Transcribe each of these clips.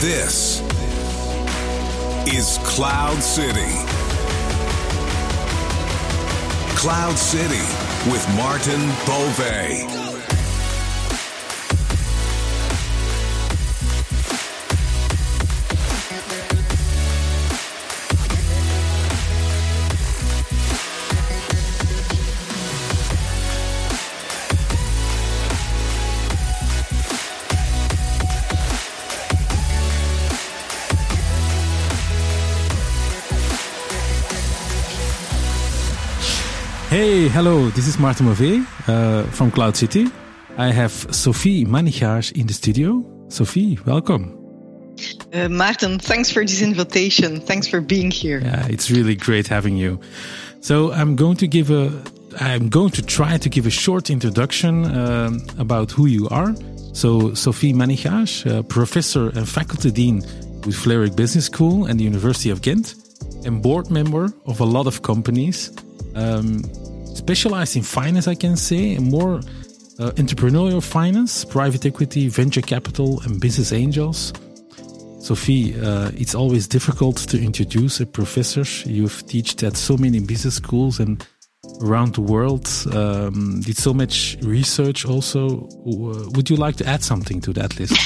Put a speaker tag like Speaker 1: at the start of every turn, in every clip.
Speaker 1: This is Cloud City. Cloud City with Martin Bove.
Speaker 2: Hey, hello, this is Martin Mauvais uh, from Cloud City. I have Sophie Manigart in the studio. Sophie, welcome.
Speaker 3: Uh, Martin, thanks for this invitation. Thanks for being here.
Speaker 2: Yeah, it's really great having you. So I'm going to give a, I'm going to try to give a short introduction um, about who you are. So Sophie Manigart, uh, professor and faculty dean with Vlerick Business School and the University of Ghent, and board member of a lot of companies. Um, specialized in finance, I can say, more uh, entrepreneurial finance, private equity, venture capital, and business angels. Sophie, uh, it's always difficult to introduce a professor. You've taught at so many business schools and around the world. Um, did so much research also. Would you like to add something to that list?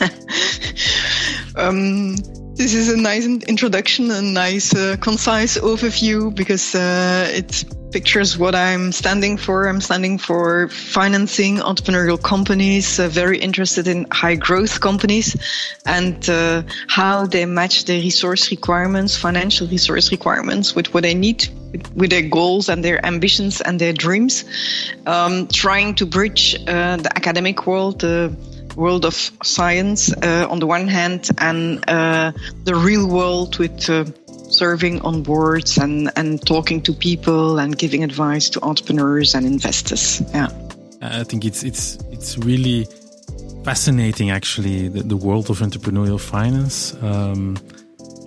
Speaker 3: um, this is a nice introduction, a nice, uh, concise overview because uh, it pictures what I'm standing for. I'm standing for financing entrepreneurial companies, uh, very interested in high growth companies and uh, how they match their resource requirements, financial resource requirements with what they need with their goals and their ambitions and their dreams, um, trying to bridge uh, the academic world, the world of science uh, on the one hand, and uh, the real world with uh, serving on boards and, and talking to people and giving advice to entrepreneurs and investors. Yeah,
Speaker 2: I think it's it's it's really fascinating, actually, the, the world of entrepreneurial finance. Um,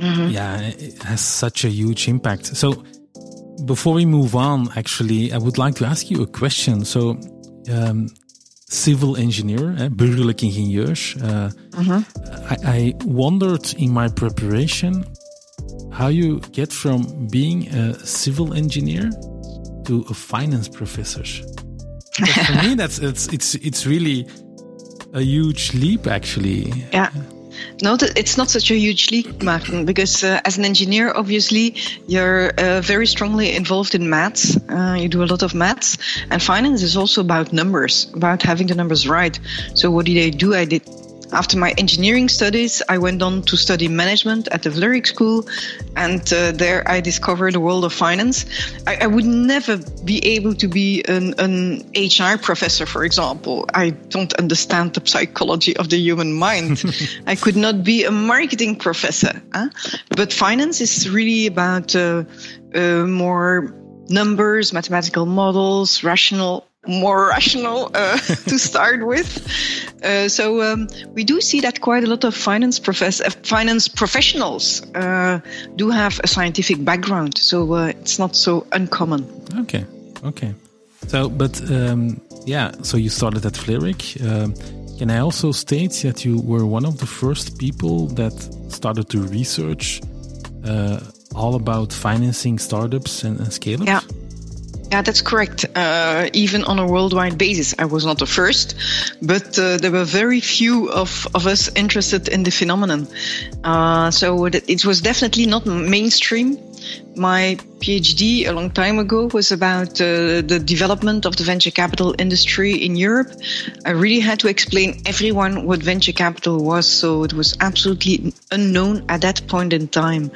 Speaker 2: mm-hmm. Yeah, it has such a huge impact. So before we move on, actually, I would like to ask you a question. So, um, civil engineer, eh, burgerlijk ingenieur. Uh, uh-huh. I, I, wondered in my preparation how you get from being a civil engineer to a finance professor. for me, that's it's it's it's really a huge leap, actually.
Speaker 3: Yeah. No, it's not such a huge leap, Martin, because uh, as an engineer, obviously, you're uh, very strongly involved in maths. Uh, you do a lot of maths, and finance is also about numbers, about having the numbers right. So, what did I do? I did after my engineering studies, I went on to study management at the Vlerick School, and uh, there I discovered the world of finance. I, I would never be able to be an, an, HR professor, for example. I don't understand the psychology of the human mind. I could not be a marketing professor. Huh? But finance is really about uh, uh, more numbers, mathematical models, rational more rational uh, to start with. Uh, so um, we do see that quite a lot of finance profess- uh, finance professionals uh, do have a scientific background. So uh, it's not so uncommon.
Speaker 2: Okay, okay. So, but um, yeah, so you started at Vlerick. Um, can I also state that you were one of the first people that started to research uh, all about financing startups and, and scale-ups?
Speaker 3: Yeah. Yeah, that's correct. Uh, even on a worldwide basis, I was not the first, but uh, there were very few of, of us interested in the phenomenon. Uh, so it was definitely not mainstream my PhD a long time ago was about uh, the development of the venture capital industry in Europe. I really had to explain everyone what venture capital was, so it was absolutely unknown at that point in time.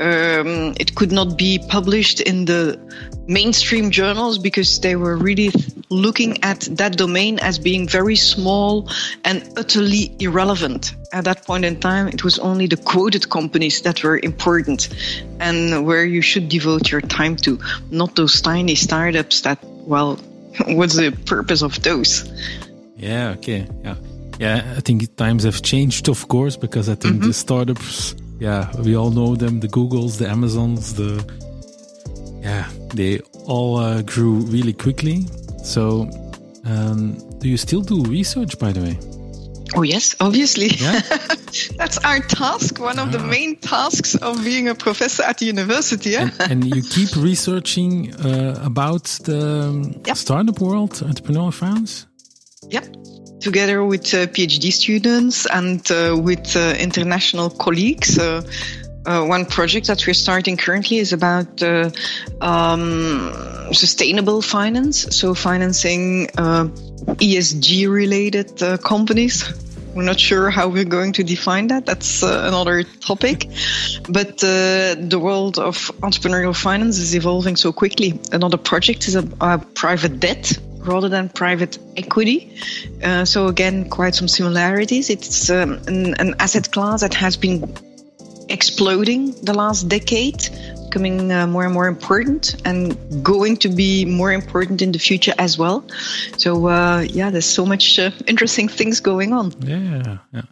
Speaker 3: Um, it could not be published in the mainstream journals because they were really looking at that domain as being very small and utterly irrelevant. At that point in time, it was only the quoted companies that were important and where you should devote your time to, not those tiny startups that, well, what's the purpose of those?
Speaker 2: Yeah, okay. Yeah. Yeah, I think times have changed, of course, because I think mm-hmm. the startups, yeah, we all know them the Googles, the Amazons, the, yeah, they all uh, grew really quickly. So, um, do you still do research, by the way?
Speaker 3: Oh yes, obviously.
Speaker 2: Yeah?
Speaker 3: That's our task. One of the
Speaker 2: Ah.
Speaker 3: main tasks of being a professor at the university. Yeah?
Speaker 2: and you keep researching uh, about the um,
Speaker 3: Yep.
Speaker 2: startup world, entrepreneurial finance.
Speaker 3: Yep. Together with uh, PhD students and uh, with uh, international colleagues. Uh, one project that we're starting currently is about uh, um, sustainable finance. So, financing uh, ESG related uh, companies. We're not sure how we're going to define that. That's uh, another topic. But uh, the world of entrepreneurial finance is evolving so quickly. Another project is a private debt rather than private equity. Uh, so again, quite some similarities. It's um, an, an asset class that has been exploding the last decade, becoming uh, more and more important, and going to be more important in the future as well. So uh, yeah, there's so much uh, interesting things going on.
Speaker 2: Yeah, yeah.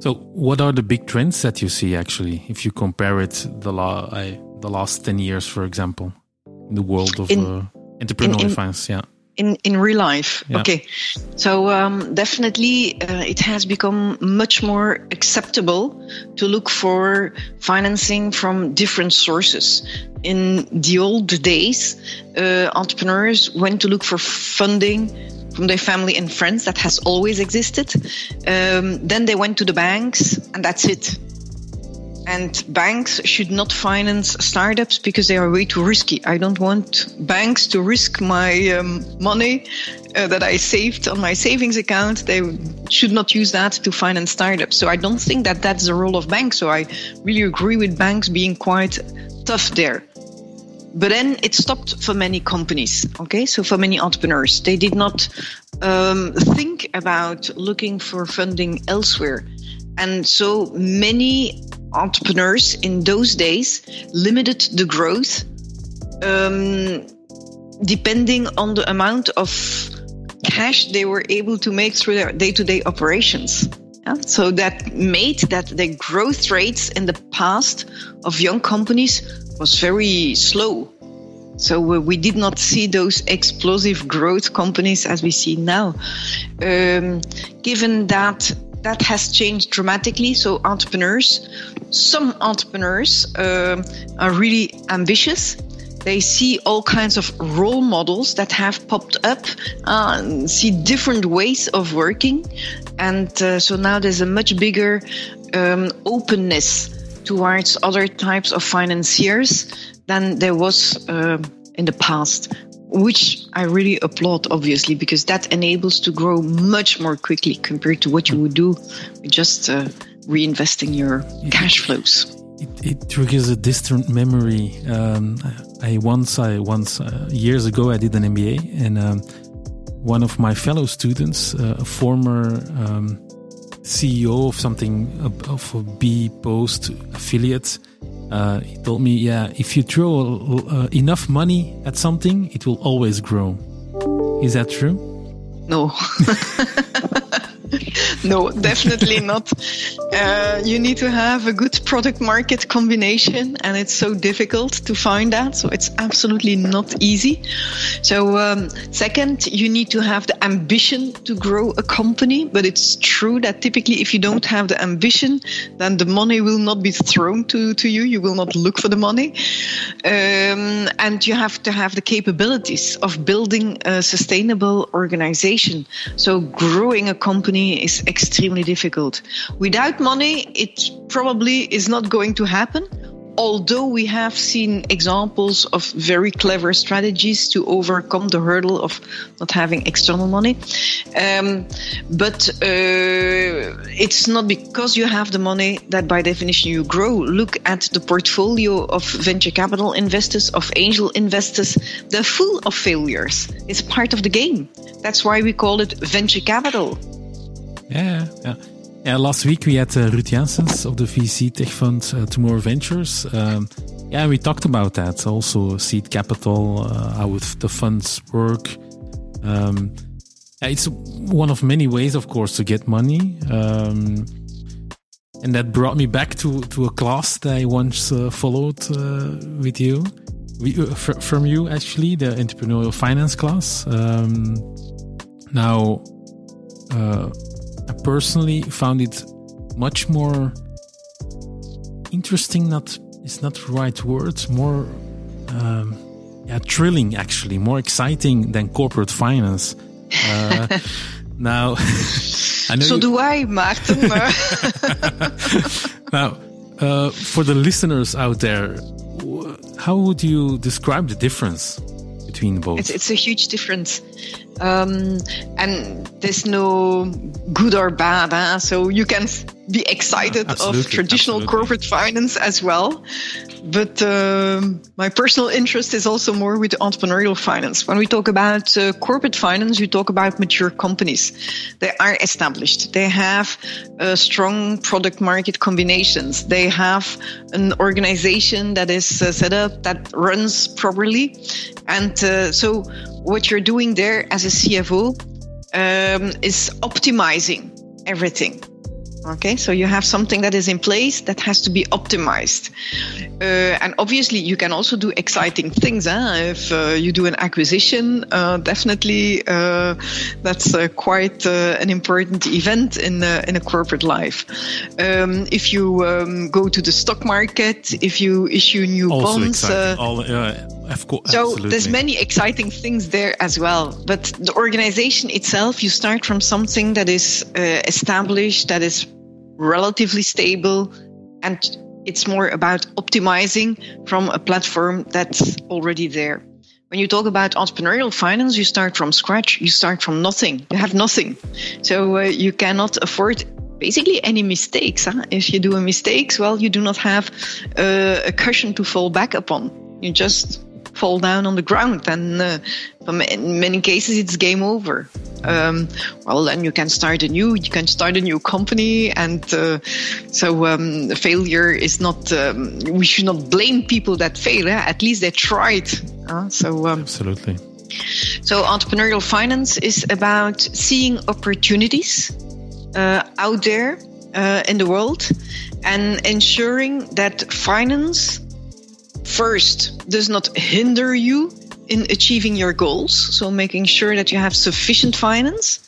Speaker 2: So, what are the big trends that you see actually, if you compare it the la- I, the last ten years, for example, in the world of
Speaker 3: In-
Speaker 2: uh, entrepreneurial
Speaker 3: in- in-
Speaker 2: finance? Yeah,
Speaker 3: in in real life.
Speaker 2: Yeah.
Speaker 3: okay. So um, definitely uh, it has become much more acceptable to look for financing from different sources. In the old days uh, entrepreneurs went to look for funding from their family and friends that has always existed. Um, then they went to the banks and that's it and banks should not finance startups because they are way too risky. I don't want banks to risk my um, money uh, that I saved on my savings account. They should not use that to finance startups. So I don't think that that's the role of banks. So I really agree with banks being quite tough there. But then it stopped for many companies. Okay, so for many entrepreneurs, they did not um, think about looking for funding elsewhere. And so many entrepreneurs in those days limited the growth um, depending on the amount of cash they were able to make through their day-to-day operations. Yeah, So that made that the growth rates in the past of young companies was very slow. So we did not see those explosive growth companies as we see now. Um, given that that has changed dramatically, so entrepreneurs, some entrepreneurs um, are really ambitious. They see all kinds of role models that have popped up, uh, see different ways of working, and uh, so now there's a much bigger um, openness towards other types of financiers than there was uh, in the past, which I really applaud, obviously, because that enables to grow much more quickly compared to what you would do with just uh, reinvesting your cash flows.
Speaker 2: it, it triggers a distant memory. Um, I once, I once uh, years ago, I did an MBA, and um, one of my fellow students, uh, a former um, CEO of something of- of a B Post affiliate, uh, he told me, "Yeah, if you throw uh, enough money at something, it will always grow." Is that true?
Speaker 3: No. no, definitely not. Uh, you need to have a good product market combination, and it's so difficult to find that. So it's absolutely not easy. So, um, second, you need to have the ambition to grow a company. But it's true that typically, if you don't have the ambition, then the money will not be thrown to, to you. You will not look for the money. Um, and you have to have the capabilities of building a sustainable organization. So, growing a company is extremely difficult. Without money, it probably is not going to happen. Although we have seen examples of very clever strategies to overcome the hurdle of not having external money. Um, but uh, it's not because you have the money that by definition you grow. Look at the portfolio of venture capital investors, of angel investors. They're full of failures. It's part of the game. That's why we call it venture capital.
Speaker 2: Yeah, yeah. Yeah, last week we had uh, Ruud Janssens of the VC tech fund uh, Tomorrow Ventures. Um, yeah, we talked about that also seed capital, uh, how the funds work. Um, it's one of many ways, of course, to get money. Um, and that brought me back to, to a class that I once uh, followed with you, we, uh, fr- from you actually, the entrepreneurial finance class. Now, uh, personally found it much more interesting. Not it's not the right word. More, um, yeah, thrilling actually. More exciting than corporate finance. Uh, now,
Speaker 3: I know. So you, do I, Maarten.
Speaker 2: now, uh, for the listeners out there, how would you describe the difference between both?
Speaker 3: It's, it's a huge difference. Um, and there's no good or bad. Huh? So you can be excited of traditional absolutely. corporate finance as well. But um, my personal interest is also more with entrepreneurial finance. When we talk about uh, corporate finance, you talk about mature companies. They are established. They have uh, strong product market combinations. They have an organization that is uh, set up that runs properly. And uh, so what you're doing there as a CFO um, is optimizing everything. Okay, so you have something that is in place that has to be optimized. Uh, and obviously, you can also do exciting things. Huh? If uh, you do an acquisition, uh, definitely uh, that's uh, quite uh, an important event in, in a corporate life. Um, if you um, go to the stock market, if you issue new
Speaker 2: also
Speaker 3: bonds.
Speaker 2: All, of course,
Speaker 3: so there's many exciting things there as well. But the organization itself, you start from something that is established, that is relatively stable and it's more about optimizing from a platform that's already there. When you talk about entrepreneurial finance, you start from scratch. You start from nothing. You have nothing. So uh, you cannot afford basically any mistakes. Huh? If you do a mistake, well, you do not have uh, a cushion to fall back upon. You just fall down on the ground, and uh, in many cases, it's game over. Um, well, then you can start a new, you can start a new company, and uh, so um, failure is not. Um, we should not blame people that fail. Eh? At least they tried. Uh, so
Speaker 2: um, absolutely.
Speaker 3: So entrepreneurial finance is about seeing opportunities uh, out there uh, in the world and ensuring that finance first does not hinder you in achieving your goals. So making sure that you have sufficient finance,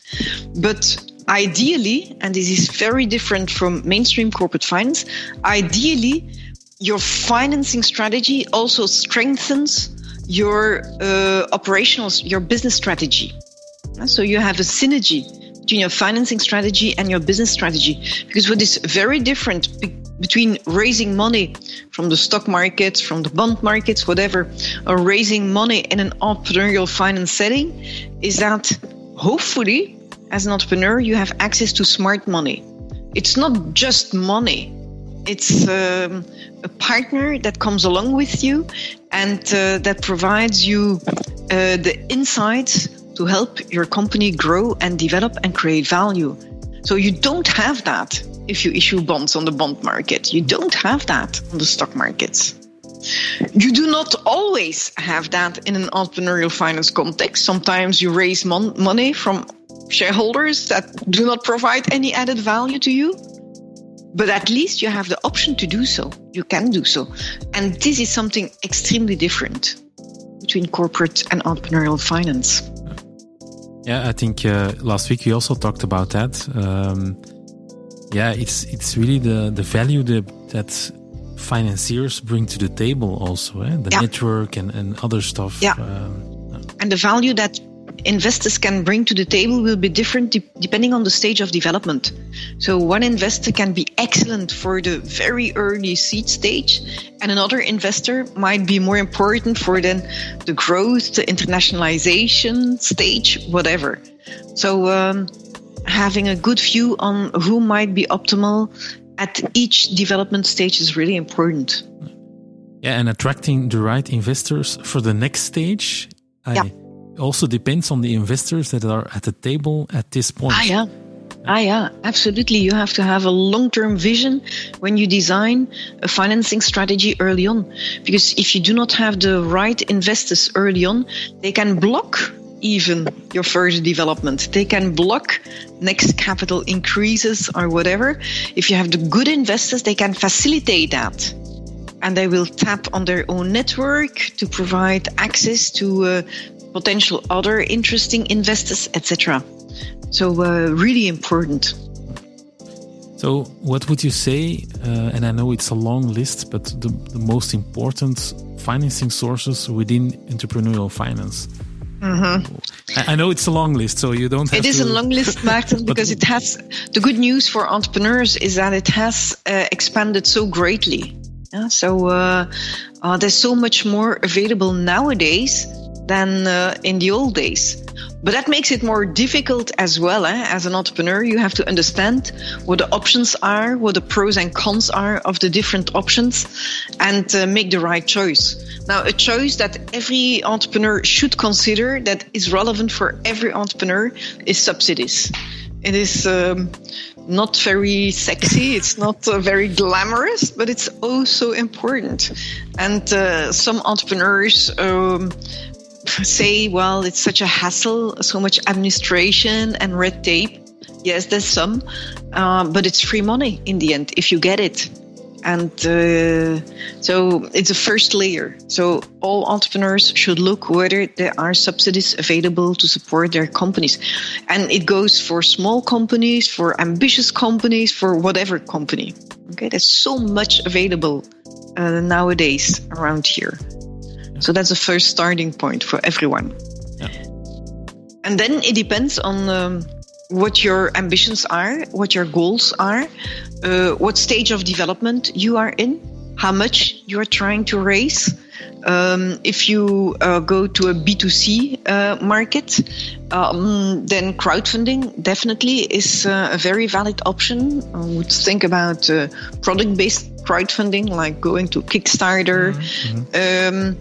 Speaker 3: but ideally, and this is very different from mainstream corporate finance, ideally, your financing strategy also strengthens your uh, operational, your business strategy. So you have a synergy between your financing strategy and your business strategy. Because what is very different between raising money from the stock markets, from the bond markets, whatever, or raising money in an entrepreneurial finance setting is that hopefully, as an entrepreneur, you have access to smart money. It's not just money, it's um, a partner that comes along with you and uh, that provides you uh, the insights to help your company grow and develop and create value. So you don't have that if you issue bonds on the bond market. You don't have that on the stock markets. You do not always have that in an entrepreneurial finance context. Sometimes you raise mon- money from shareholders that do not provide any added value to you. But at least you have the option to do so. You can do so. And this is something extremely different between corporate and entrepreneurial finance.
Speaker 2: Yeah, I think uh, last week we also talked about that. Um, yeah, it's it's really the the value that that financiers bring to the table also, eh? the yeah. network and, and other stuff.
Speaker 3: Yeah. Um, and the value that investors can bring to the table will be different de- depending on the stage of development. So one investor can be excellent for the very early seed stage, and another investor might be more important for then the growth, the internationalization stage, whatever. So um, having a good view on who might be optimal at each development stage is really important.
Speaker 2: Yeah, and attracting the right investors for the next stage I, yeah. also depends on the investors that are at the table at this point.
Speaker 3: Ah, yeah. Ah, yeah, absolutely. You have to have a long term vision when you design a financing strategy early on. Because if you do not have the right investors early on, they can block even your further development. They can block next capital increases or whatever. If you have the good investors, they can facilitate that. And they will tap on their own network to provide access to uh, potential other interesting investors, etc. So, uh, really important.
Speaker 2: So, what would you say? Uh, and I know it's a long list, but the, the most important financing sources within entrepreneurial finance. Mm-hmm. I, I know it's a long list, so you don't.
Speaker 3: It is
Speaker 2: to, It is
Speaker 3: a long list, Martin, because it has. The good news for entrepreneurs is that it has uh, expanded so greatly. Yeah, so uh, uh, there's so much more available nowadays than uh, in the old days. But that makes it more difficult as well. Eh? As an entrepreneur, you have to understand what the options are, what the pros and cons are of the different options, and uh, make the right choice. Now, a choice that every entrepreneur should consider that is relevant for every entrepreneur is subsidies. It is um, not very sexy, it's not uh, very glamorous, but it's also important. And uh, some entrepreneurs um, say, well, it's such a hassle, so much administration and red tape. Yes, there's some, uh, but it's free money in the end if you get it. And uh, so it's a first layer. So all entrepreneurs should look whether there are subsidies available to support their companies. And it goes for small companies, for ambitious companies, for whatever company. Okay, there's so much available uh, nowadays around here. So that's the first starting point for everyone. Yeah. And then it depends on um, what your ambitions are, what your goals are, uh, what stage of development you are in, how much you are trying to raise. Um, if you uh, go to a B2C uh, market, um, then crowdfunding definitely is uh, a very valid option. I would think about uh, product based crowdfunding, like going to Kickstarter. Mm-hmm. Um,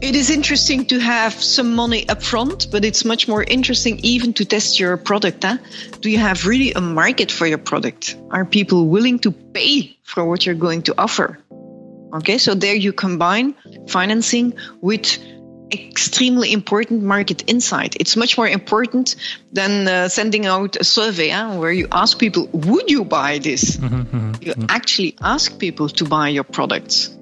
Speaker 3: it is interesting to have some money up front, but it's much more interesting even to test your product. Huh? Do you have really a market for your product? Are people willing to pay for what you're going to offer? Okay, so there you combine financing with extremely important market insight. It's much more important than uh, sending out a survey where you ask people, would you buy this? Mm-hmm, mm-hmm, you mm-hmm. actually ask people to buy your products.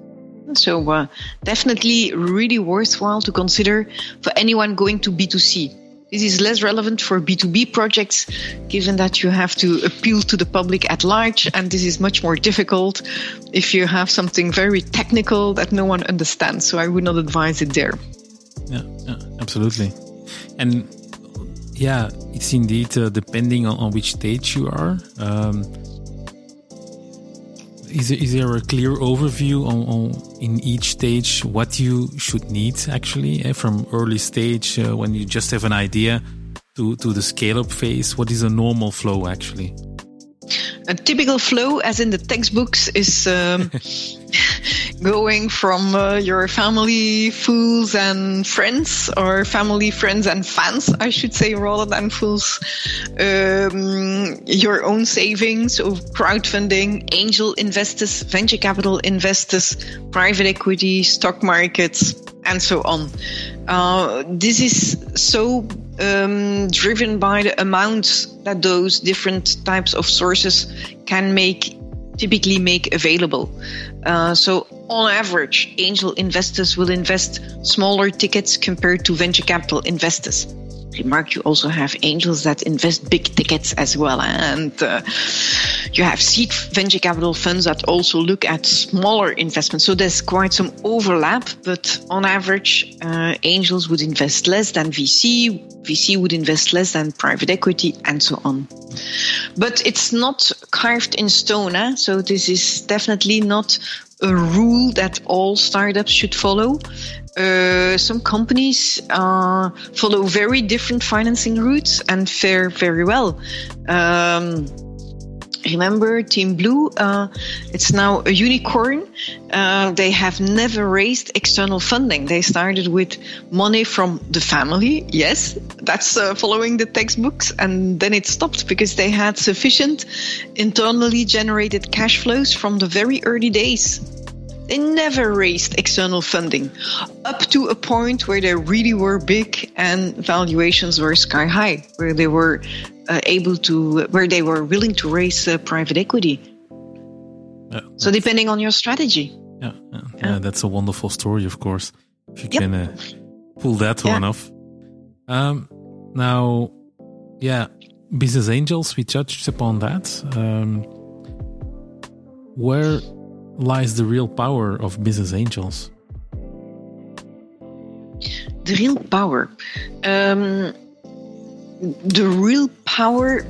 Speaker 3: So uh, definitely really worthwhile to consider for anyone going to B2C. This is less relevant for B2B projects, given that you have to appeal to the public at large, and this is much more difficult if you have something very technical that no one understands. So I would not advise it there.
Speaker 2: Yeah, yeah absolutely. And yeah, it's indeed uh, depending on, on, which stage you are. Um, is, is there a clear overview on, on, in each stage what you should need actually eh, from early stage uh, when you just have an idea to, to the scale up phase? What is a normal flow actually?
Speaker 3: A typical flow, as in the textbooks, is um, going from uh, your family, fools, and friends, or family, friends, and fans, I should say, rather than fools, um, your own savings of crowdfunding, angel investors, venture capital investors, private equity, stock markets, and so on. Uh, this is so um, driven by the amount that those different types of sources can make typically make available. Uh, so, on average, angel investors will invest smaller tickets compared to venture capital investors remark, you also have angels that invest big tickets as well. And uh, you have seed venture capital funds that also look at smaller investments. So there's quite some overlap, but on average, uh, angels would invest less than VC, VC would invest less than private equity, and so on. But it's not carved in stone. Eh? So this is definitely not a rule that all startups should follow. Uh, some companies uh, follow very different financing routes and fare very well. Um, remember Team Blue? Uh, it's now a unicorn. Uh, they have never raised external funding. They started with money from the family. Yes, that's uh, following the textbooks. And then it stopped because they had sufficient internally generated cash flows from the very early days. They never raised external funding up to a point where they really were big and valuations were sky high, where they were uh, able to, where they were willing to raise uh, private equity. Yeah, so depending on your strategy.
Speaker 2: Yeah, yeah, yeah, that's a wonderful story, of course. If you yep. can uh, pull that one off. Um, now, yeah, business angels, we touched upon that. Um, where lies the real power of business angels?
Speaker 3: The real power. Um, the real power,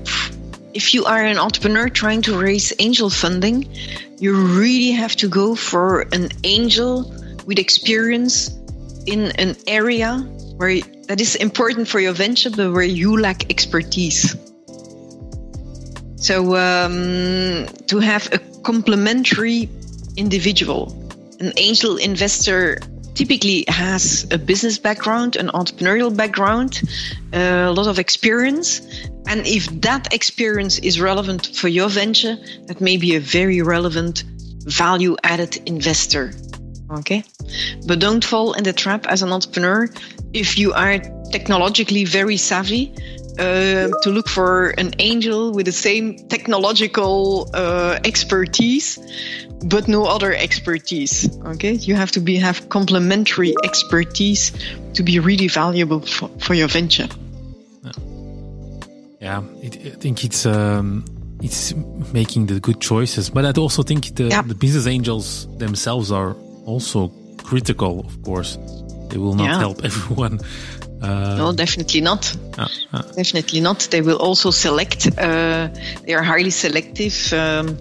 Speaker 3: if you are an entrepreneur trying to raise angel funding, you really have to go for an angel with experience in an area where that is important for your venture, but where you lack expertise. So um, to have a complementary individual, an angel investor typically has a business background, an entrepreneurial background, a lot of experience. And if that experience is relevant for your venture, that may be a very relevant value added investor. Okay. But don't fall in the trap as an entrepreneur. If you are technologically very savvy, uh, to look for an angel with the same technological uh, expertise, but no other expertise. Okay, you have to be have complementary expertise to be really valuable for, for your venture.
Speaker 2: Yeah, it, I think it's um, it's making the good choices, but I also think the, yeah. the business angels themselves are also critical. Of course, they will not yeah. help everyone
Speaker 3: uh, no, definitely not. Uh, uh. Definitely not. They will also select. Uh, they are highly selective. Um,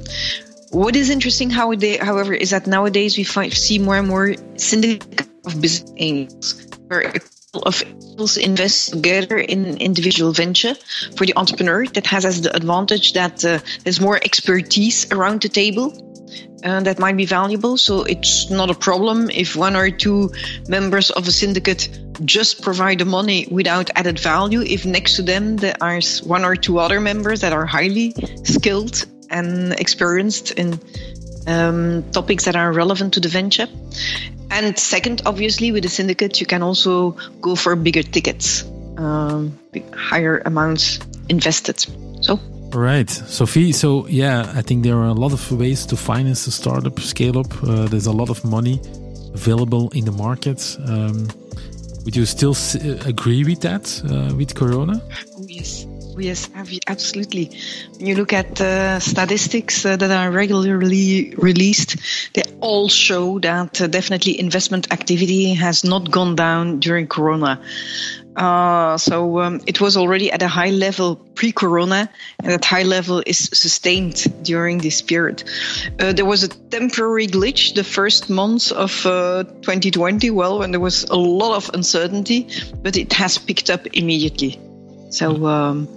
Speaker 3: what is interesting, how they, however, is that nowadays we find, see more and more syndicates of business angels, where of angels invest together in an individual venture for the entrepreneur. That has as the advantage that uh, there's more expertise around the table uh, that might be valuable. So it's not a problem if one or two members of a syndicate just provide the money without added value. If next to them there are one or two other members that are highly skilled and experienced in um, topics that are relevant to the venture. And second, obviously, with the syndicate, you can also go for bigger tickets, um, higher amounts invested. So
Speaker 2: Right, Sophie. So yeah, I think there are a lot of ways to finance a startup, scale up. Uh, there's a lot of money available in the market. Um, would you still uh, agree with that uh, with Corona?
Speaker 3: Oh, yes. Oh, yes, absolutely. When you look at uh, statistics uh, that are regularly released, they all show that definitely investment activity has not gone down during Corona. Uh, so um, it was already at a high level pre-corona, and that high level is sustained during this period. Uh, there was a temporary glitch the first months of uh, 2020, well, when there was a lot of uncertainty, but it has picked up immediately. So um,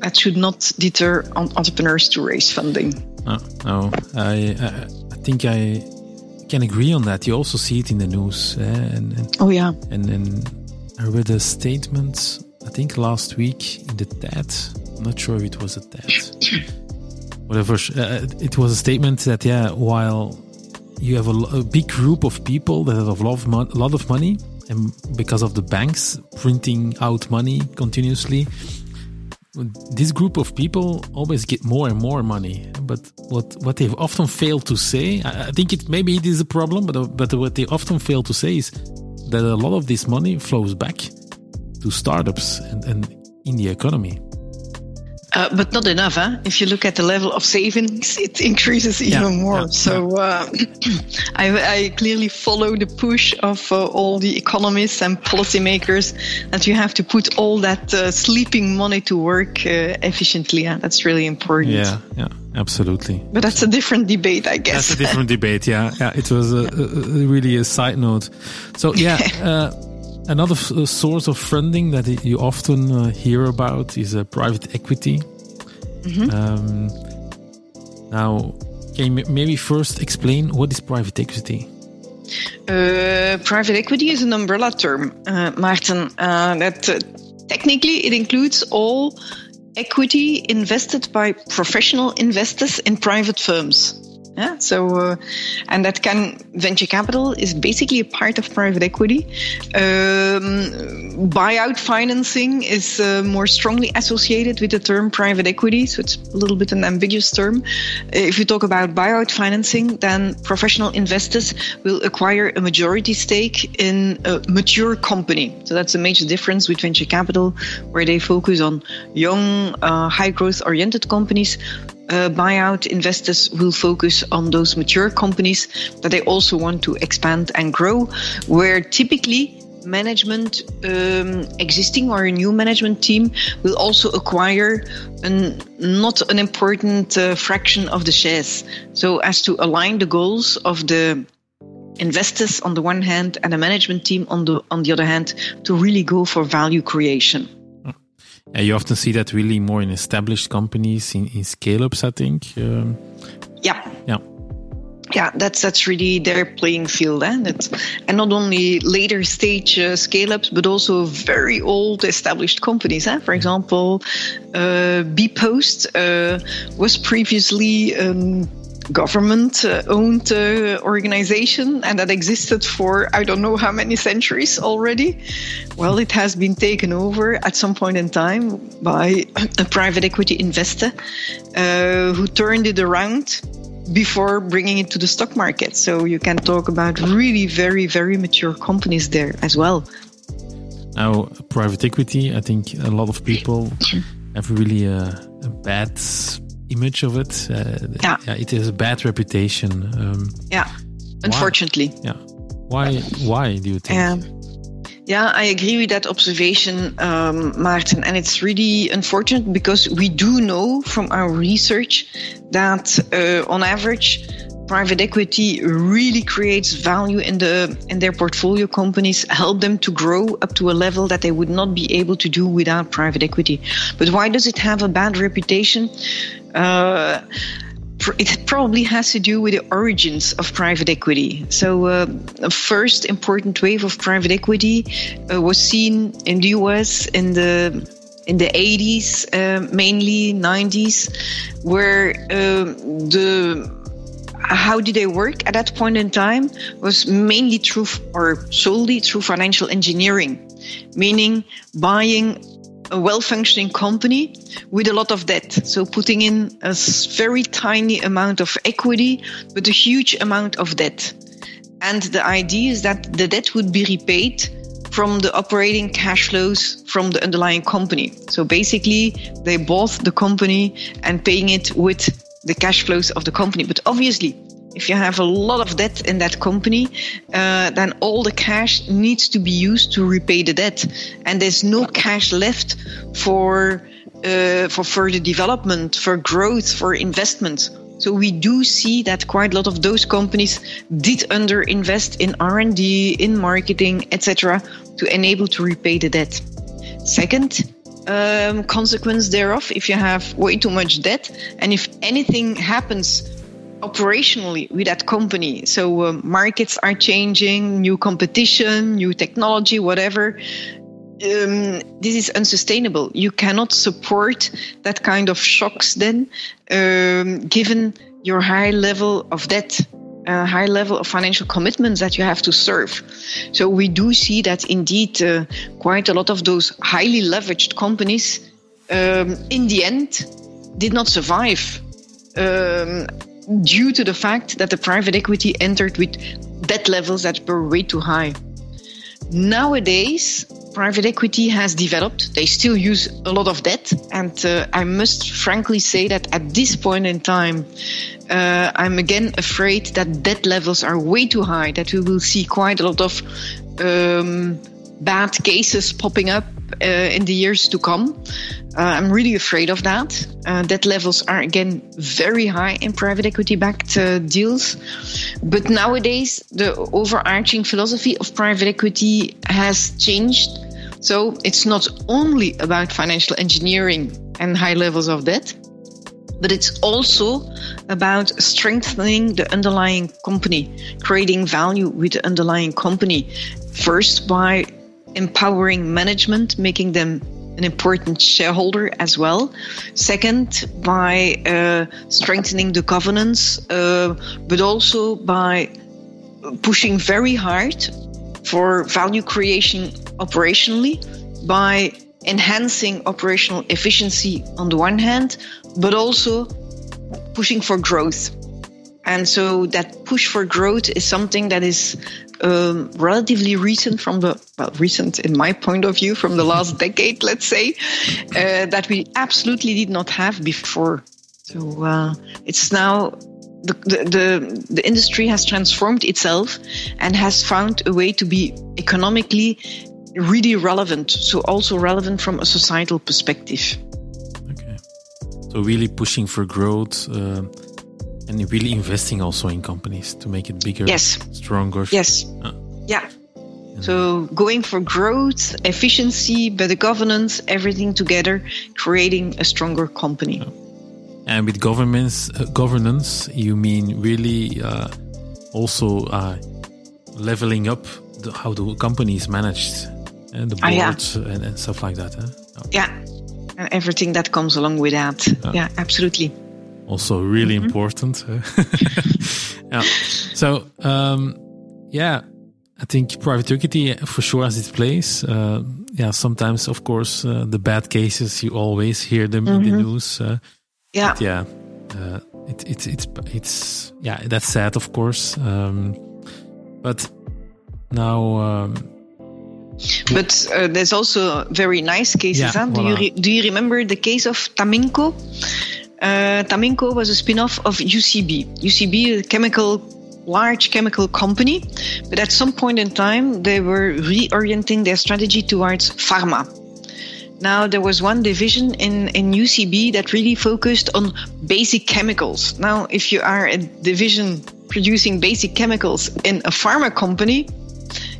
Speaker 3: that should not deter entrepreneurs to raise funding.
Speaker 2: No, no, I, I think I can agree on that. You also see it in the news, eh? and, and
Speaker 3: oh yeah,
Speaker 2: and and I read a statement, I think last week in the TED. I'm not sure if it was a TED. Whatever. Uh, it was a statement that, yeah, while you have a, a big group of people that have a lot of, a lot of money, and because of the banks printing out money continuously, this group of people always get more and more money. But what what they often fail to say, I, I think it maybe it is a problem, but but what they often fail to say is that a lot of this money flows back to startups and, and in the economy.
Speaker 3: Uh, but not enough. Huh? If you look at the level of savings, it increases even yeah, more. Yeah, so uh, I, I, clearly follow the push of uh, all the economists and policymakers that you have to put all that uh, sleeping money to work uh, efficiently. Yeah, that's really important.
Speaker 2: Yeah, yeah, absolutely.
Speaker 3: But that's a different debate, I guess.
Speaker 2: That's a different debate. Yeah, yeah. It was a, a, really a side note. So yeah. Uh, Another uh, source of funding that you often uh, hear about is uh, private equity. Mm-hmm. Um, now, can you maybe first explain what is private equity?
Speaker 3: Uh, private equity is an umbrella term, uh, Maarten. Uh, that technically it includes all equity invested by professional investors in private firms. Yeah. So, uh, and that can venture capital is basically a part of private equity. Um, buyout financing is uh, more strongly associated with the term private equity, so it's a little bit an ambiguous term. If you talk about buyout financing, then professional investors will acquire a majority stake in a mature company. So that's a major difference with venture capital, where they focus on young, uh, high growth oriented companies uh, buyout. Investors will focus on those mature companies that they also want to expand and grow, where typically management um, existing or a new management team will also acquire an, not an important uh, fraction of the shares. So as to align the goals of the investors on the one hand and the management team on the on the other hand to really go for value creation
Speaker 2: yeah, you often see that really more in established companies in, in scale ups i think um,
Speaker 3: yeah
Speaker 2: yeah
Speaker 3: yeah, that's that's really their playing field, eh? That's, and not only later stage uh, scale ups, but also very old established companies. Eh? For example, uh, bpost uh, was previously. Um, government uh, owned uh, organization and that existed for I don't know how many centuries already. Well, it has been taken over at some point in time by a private equity investor uh, who turned it around before bringing it to the stock market. So you can talk about really very, very mature companies there as well.
Speaker 2: Now, private equity, I think a lot of people have really a, a bad image of it. Uh, yeah. yeah. it has a bad reputation.
Speaker 3: Um, yeah, unfortunately.
Speaker 2: Why? Yeah. Why? Why do you think?
Speaker 3: Um, yeah, I agree with that observation, um, Martin. And it's really unfortunate because we do know from our research that uh, on average, private equity really creates value in the in their portfolio companies help them to grow up to a level that they would not be able to do without private equity but why does it have a bad reputation uh, it probably has to do with the origins of private equity. So, uh, the first important wave of private equity uh, was seen in the US in the in the 80s, uh, mainly 90s, where um, the how did they work at that point in time was mainly through or solely through financial engineering, meaning buying a well functioning company with a lot of debt. So putting in a very tiny amount of equity, but a huge amount of debt. And the idea is that the debt would be repaid from the operating cash flows from the underlying company. So basically, they bought the company and paying it with the cash flows of the company. But obviously, if you have a lot of debt in that company, uh, then all the cash needs to be used to repay the debt, and there's no cash left for uh, for further development, for growth, for investment. So we do see that quite a lot of those companies did underinvest in R&D, in marketing, etc., to enable to repay the debt. Second, um, consequence thereof, if you have way too much debt, and if anything happens operationally with that company. So uh, markets are changing, new competition, new technology, whatever. Um, this is unsustainable. You cannot support that kind of shocks then, um, given your high level of debt, uh, high level of financial commitments that you have to serve. So we do see that indeed uh, quite a lot of those highly leveraged companies, um, in the end, did not survive. Due to the fact that the private equity entered with debt levels that were way too high. Nowadays, private equity has developed. They still use a lot of debt. And uh, I must frankly say that at this point in time, uh, I'm again afraid that debt levels are way too high, that we will see quite a lot of um, bad cases popping up in the years to come. Uh, I'm really afraid of that. Uh, debt levels are again very high in private equity backed uh, deals. But nowadays, the overarching philosophy of private equity has changed. So it's not only about financial engineering and high levels of debt, but it's also about strengthening the underlying company, creating value with the underlying company. First, by empowering management, making them an important shareholder as well. Second, by uh, strengthening the governance, uh, but also by pushing very hard for value creation operationally by enhancing operational efficiency on the one hand, but also pushing for growth. And so that push for growth is something that is um, relatively recent from the well recent in my point of view from the last decade let's say uh, that we absolutely did not have before So uh, it's now the, the, the the industry has transformed itself and has found a way to be economically really relevant. So also relevant from a societal perspective.
Speaker 2: Okay. So really pushing for growth. Uh, and really investing also in companies to make it bigger,
Speaker 3: yes,
Speaker 2: stronger.
Speaker 3: Yes, uh. yeah. So going for growth, efficiency, better governance, everything together, creating a stronger company.
Speaker 2: And with governments, uh, governance, you mean really uh, also uh, leveling up the, how the company is managed and the boards
Speaker 3: yeah.
Speaker 2: and, and, stuff like that. Huh?
Speaker 3: Oh. Yeah, and everything that comes along with that. Yeah, absolutely
Speaker 2: also really mm-hmm. important. yeah. So um, yeah, I think private equity for sure has its place. Uh, yeah, sometimes of course uh, the bad cases you always hear them mm-hmm. in the mm-hmm. news. Uh,
Speaker 3: yeah,
Speaker 2: yeah, uh, it, it's it's it's yeah that's sad of course. Um, but now. Um,
Speaker 3: but uh, there's also very nice cases. Yeah, huh? Do you re- do you remember the case of Taminco? Uh, Taminco was a spin-off of UCB. UCB, a chemical, large chemical company, but at some point in time, they were reorienting their strategy towards pharma. Now, there was one division in, in UCB that really focused on basic chemicals. Now, if you are a division producing basic chemicals in a pharma company,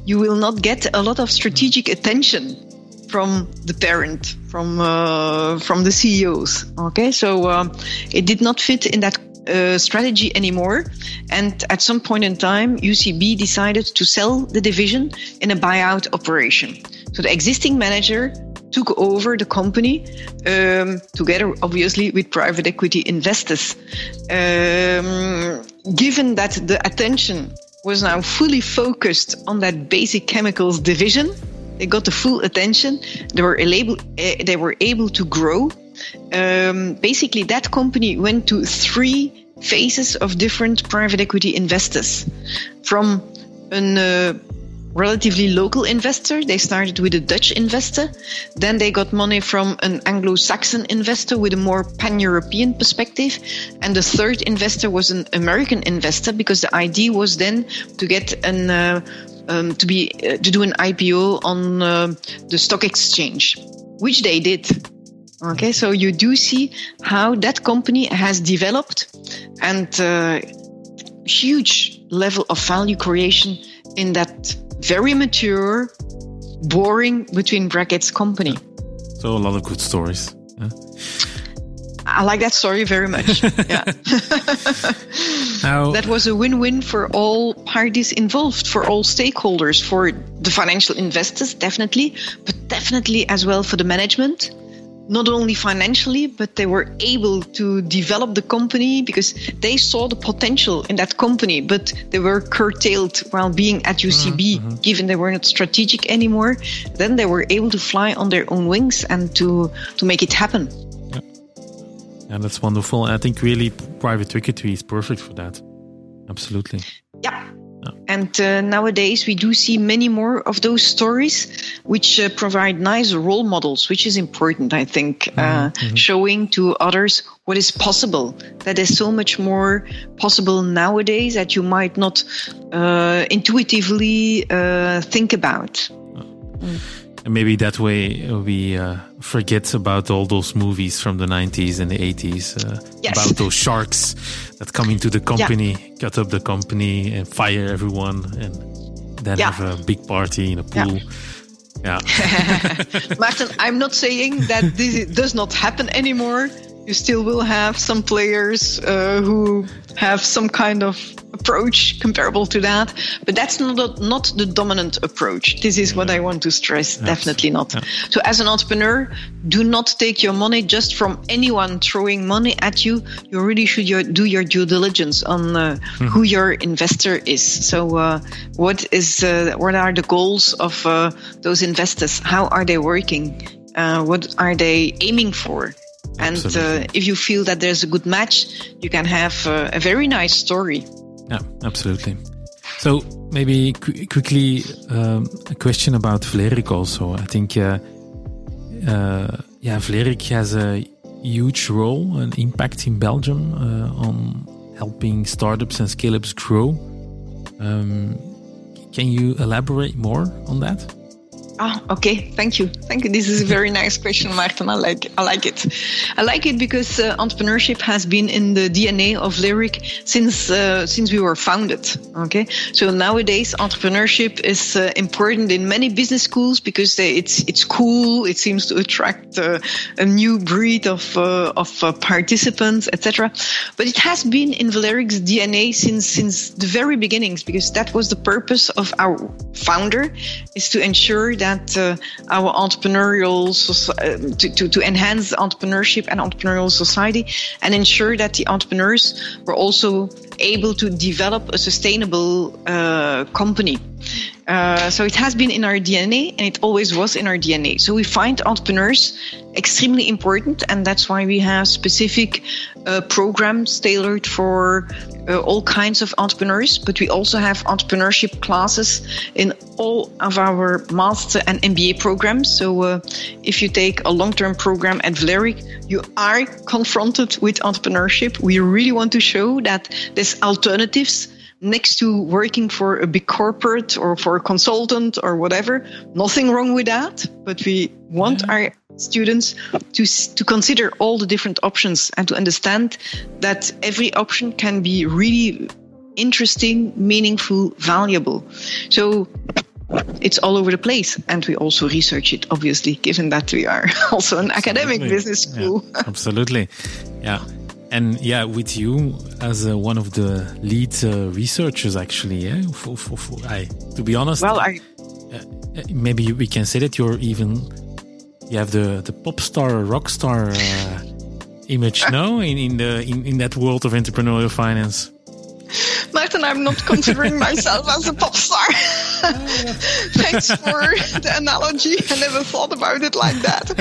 Speaker 3: you will not get a lot of strategic attention from the parent, from uh, from the CEOs. Okay, so um, it did not fit in that uh, strategy anymore. And at some point in time, UCB decided to sell the division in a buyout operation. So the existing manager took over the company um, together, obviously, with private equity investors. Um, given that the attention was now fully focused on that basic chemicals division, they got the full attention. They were able, uh, they were able to grow. Um, basically, that company went to three phases of different private equity investors. From a uh, relatively local investor, they started with a Dutch investor. Then they got money from an Anglo-Saxon investor with a more pan-European perspective. And the third investor was an American investor because the idea was then to get an uh, um, to be uh, to do an IPO on uh, the stock exchange, which they did. Okay, so you do see how that company has developed and uh, huge level of value creation in that very mature, boring between brackets company.
Speaker 2: So a lot of good stories.
Speaker 3: I like that story very much. yeah. How, that was a win-win for all parties involved, for all stakeholders, for the financial investors, definitely, but definitely as well for the management. Not only financially, but they were able to develop the company because they saw the potential in that company, but they were curtailed while being at UCB, mm-hmm. given they were not strategic anymore. Then they were able to fly on their own wings and to, to make it happen.
Speaker 2: Yeah, that's wonderful. I think really private equity is perfect for that. Absolutely.
Speaker 3: Yeah. yeah. And uh, nowadays, we do see many more of those stories, which uh, provide nice role models, which is important, I think, mm-hmm. Uh, mm-hmm. showing to others what is possible. That is so much more possible nowadays that you might not uh, intuitively uh, think about.
Speaker 2: Mm. And maybe that way we uh, forget about all those movies from the 90s and the 80s uh, yes. about those sharks that come into the company, yeah. cut up the company, and fire everyone, and then yeah. have a big party in a pool. Yeah.
Speaker 3: yeah. Martin, I'm not saying that this does not happen anymore. You still will have some players uh, who have some kind of approach comparable to that, but that's not not the dominant approach. This is what I want to stress. Definitely not. Yeah. So, as an entrepreneur, do not take your money just from anyone throwing money at you. You really should your, do your due diligence on uh, mm-hmm. who your investor is. So, uh, what is uh, what are the goals of uh, those investors? How are they working? Uh, what are they aiming for? And uh, if you feel that there's a good match, you can have uh, a very nice story.
Speaker 2: Yeah, absolutely. So maybe qu- quickly um, a question about Vlerick also. I think, uh, uh, yeah, Vlerick has a huge role and impact in Belgium uh, on helping startups and scale ups grow. Um, can you elaborate more on that?
Speaker 3: Ah, okay. Thank you. Thank you. This is a very nice question, Martin. I like. I like it. I like it because uh, entrepreneurship has been in the DNA of Vlerick since uh, since we were founded. Okay. So nowadays, entrepreneurship is uh, important in many business schools because they, it's it's cool. It seems to attract uh, a new breed of uh, of uh, participants, etc. But it has been in Vlerick's DNA since since the very beginnings because that was the purpose of our founder is to ensure that that uh, our entrepreneurial uh, to, to, to enhance entrepreneurship and entrepreneurial society and ensure that the entrepreneurs were also able to develop a sustainable uh, company. Uh, so it has been in our DNA and it always was in our DNA. So we find entrepreneurs extremely important and that's why we have specific uh, programs tailored for uh, all kinds of entrepreneurs, but we also have entrepreneurship classes in all of our master and MBA programs. So uh, if you take a long-term program at Vlerick, you are confronted with entrepreneurship. We really want to show that there's alternatives next to working for a big corporate or for a consultant or whatever. Nothing wrong with that, but we want yeah. our students to to consider all the different options and to understand that every option can be really interesting, meaningful, valuable. So it's all over the place and we also research it obviously given that we are also an absolutely. academic business school
Speaker 2: yeah, absolutely yeah and yeah, with you as uh, one of the lead uh, researchers, actually, yeah. For, for, for, I, to be honest,
Speaker 3: well, I
Speaker 2: uh, uh maybe we can say that you're even you have the the pop star, rock star uh, image, no, in in the in, in that world of entrepreneurial finance.
Speaker 3: Martin, I'm not considering myself as a pop star. Thanks for the analogy. I never thought about it like that.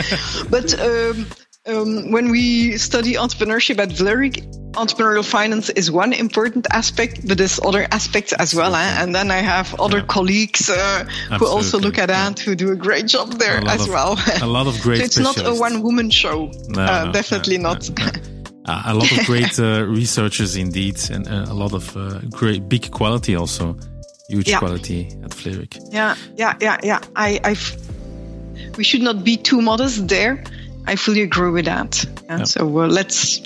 Speaker 3: But um, um, when we study entrepreneurship at Vlerick, entrepreneurial finance is one important aspect, but there's other aspects as well. Eh? And then I have other yeah. colleagues uh, who also look at that, who do a great job there as
Speaker 2: of,
Speaker 3: well.
Speaker 2: a lot of great.
Speaker 3: so it's not a one woman show. No, uh, no, definitely no, not.
Speaker 2: Uh, a lot of great uh, researchers indeed, and uh, a lot of uh, great big quality also, huge yeah. quality at Vlerick.
Speaker 3: Yeah, yeah, yeah, yeah. I, I've. We should not be too modest there I fully agree with that. Yeah, yep. So uh, let's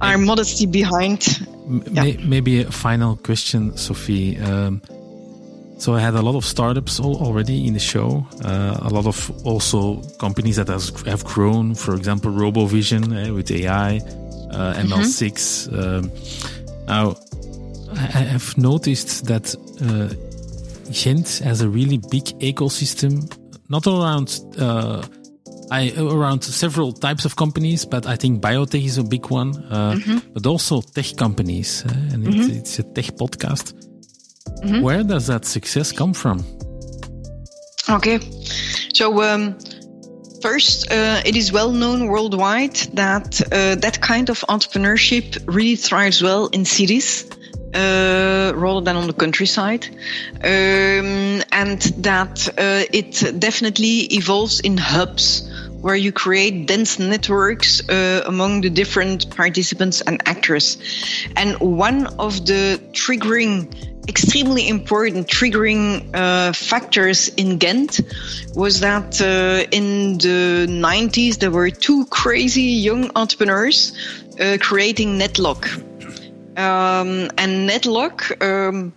Speaker 3: our modesty behind.
Speaker 2: Yeah. Maybe a final question, Sophie. Um, so I had a lot of startups already in the show. Uh, a lot of also companies that has, have grown. For example, RoboVision uh, with AI, uh, ML6. Mm-hmm. Um, now, I have noticed that uh, Ghent has a really big ecosystem, not around uh, I around several types of companies, but I think biotech is a big one, uh, mm-hmm. but also tech companies, uh, and mm-hmm. it's, it's, a tech podcast. Mm-hmm. Where does that success come from?
Speaker 3: Okay, so um, first, uh, it is well known worldwide that uh, that kind of entrepreneurship really thrives well in cities. Uh, rather than on the countryside, um, and that uh, it definitely evolves in hubs where you create dense networks uh, among the different participants and actors. And one of the triggering, extremely important triggering uh, factors in Ghent was that uh, in the 90s there were two crazy young entrepreneurs uh, creating Netlog. Um, and Netlog. Um,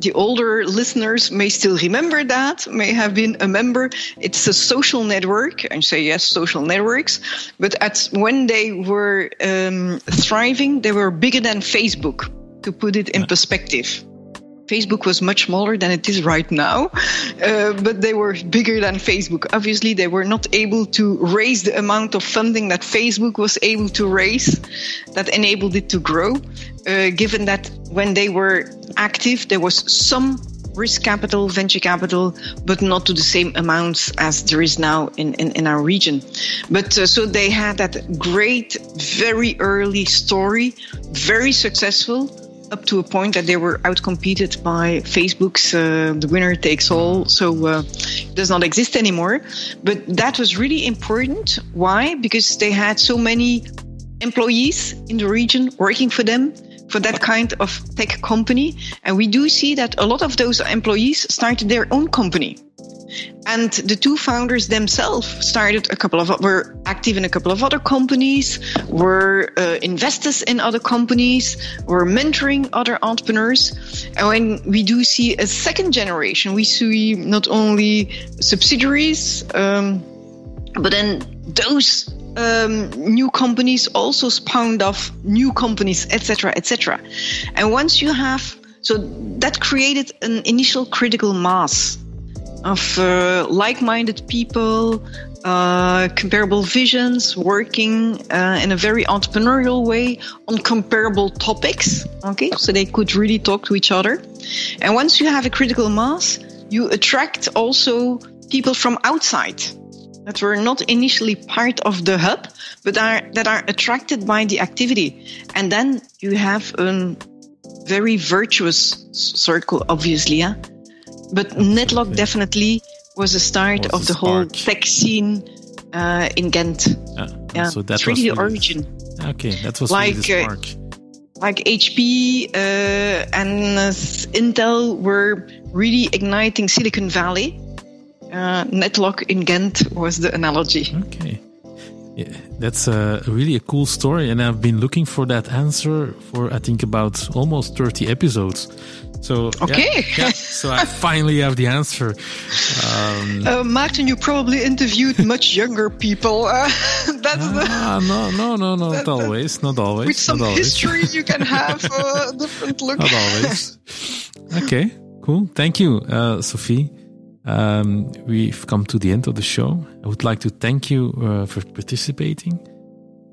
Speaker 3: the older listeners may still remember that, may have been a member. It's a social network, and say yes, social networks. But at when they were um, thriving, they were bigger than Facebook. To put it in perspective, Facebook was much smaller than it is right now, uh, but they were bigger than Facebook. Obviously, they were not able to raise the amount of funding that Facebook was able to raise that enabled it to grow. Uh, given that when they were active, there was some risk capital, venture capital, but not to the same amounts as there is now in, in, in our region. But uh, so they had that great, very early story, very successful, up to a point that they were outcompeted by Facebook's uh, the winner takes all. So uh, it does not exist anymore. But that was really important. Why? Because they had so many employees in the region working for them for that kind of tech company. And we do see that a lot of those employees started their own company. And the two founders themselves started a couple of were active in a couple of other companies, were uh, investors in other companies, were mentoring other entrepreneurs. And when we do see a second generation, we see not only subsidiaries, um, but then those um, new companies also spawned off new companies, etc., etc. And once you have so that created an initial critical mass of uh, like-minded people, uh, comparable visions, working uh, in a very entrepreneurial way on comparable topics. Okay, so they could really talk to each other. And once you have a critical mass, you attract also people from outside that were not initially part of the hub, but are that are attracted by the activity. And then you have a very virtuous circle, obviously. Yeah? But Netlog definitely was the start was of the, the whole tech scene uh, in Ghent.
Speaker 2: Uh, yeah,
Speaker 3: so that's really the origin.
Speaker 2: Okay, that was like really uh,
Speaker 3: like HP uh, and Intel were really igniting Silicon Valley. Uh, Netlog in Ghent was the analogy.
Speaker 2: Okay. Yeah, that's a really a cool story, and I've been looking for that answer for I think about almost thirty episodes. So
Speaker 3: okay,
Speaker 2: yeah, yeah. so I finally have the answer.
Speaker 3: Um, uh, Martin, you probably interviewed much younger people. Uh,
Speaker 2: that's uh, the, no, no, no, no, not always, not always.
Speaker 3: With some
Speaker 2: always.
Speaker 3: history, you can have a different look.
Speaker 2: Not always. Okay, cool. Thank you, uh, Sophie. Um, we've come to the end of the show. I would like to thank you uh, for participating.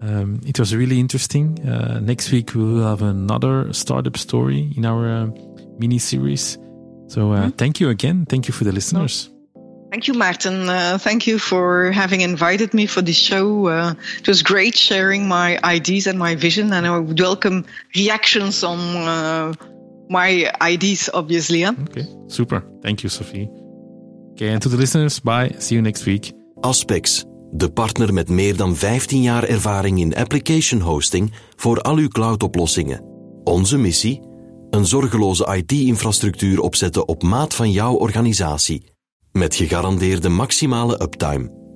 Speaker 2: Um, it was really interesting. Uh, next week we will have another startup story in our uh, mini series. So uh, mm-hmm. thank you again. Thank you for the listeners.
Speaker 3: Thank you, Martin. Uh, thank you for having invited me for this show. Uh, it was great sharing my ideas and my vision, and I would welcome reactions on uh, my ideas, obviously. Huh?
Speaker 2: Okay, super. Thank you, Sophie. Okay, and to the listeners, bye. See you next week.
Speaker 4: Aspects, de partner met meer dan 15 jaar ervaring in application hosting voor al uw cloud-oplossingen. Onze missie een zorgeloze IT-infrastructuur opzetten op maat van jouw organisatie, met gegarandeerde maximale uptime.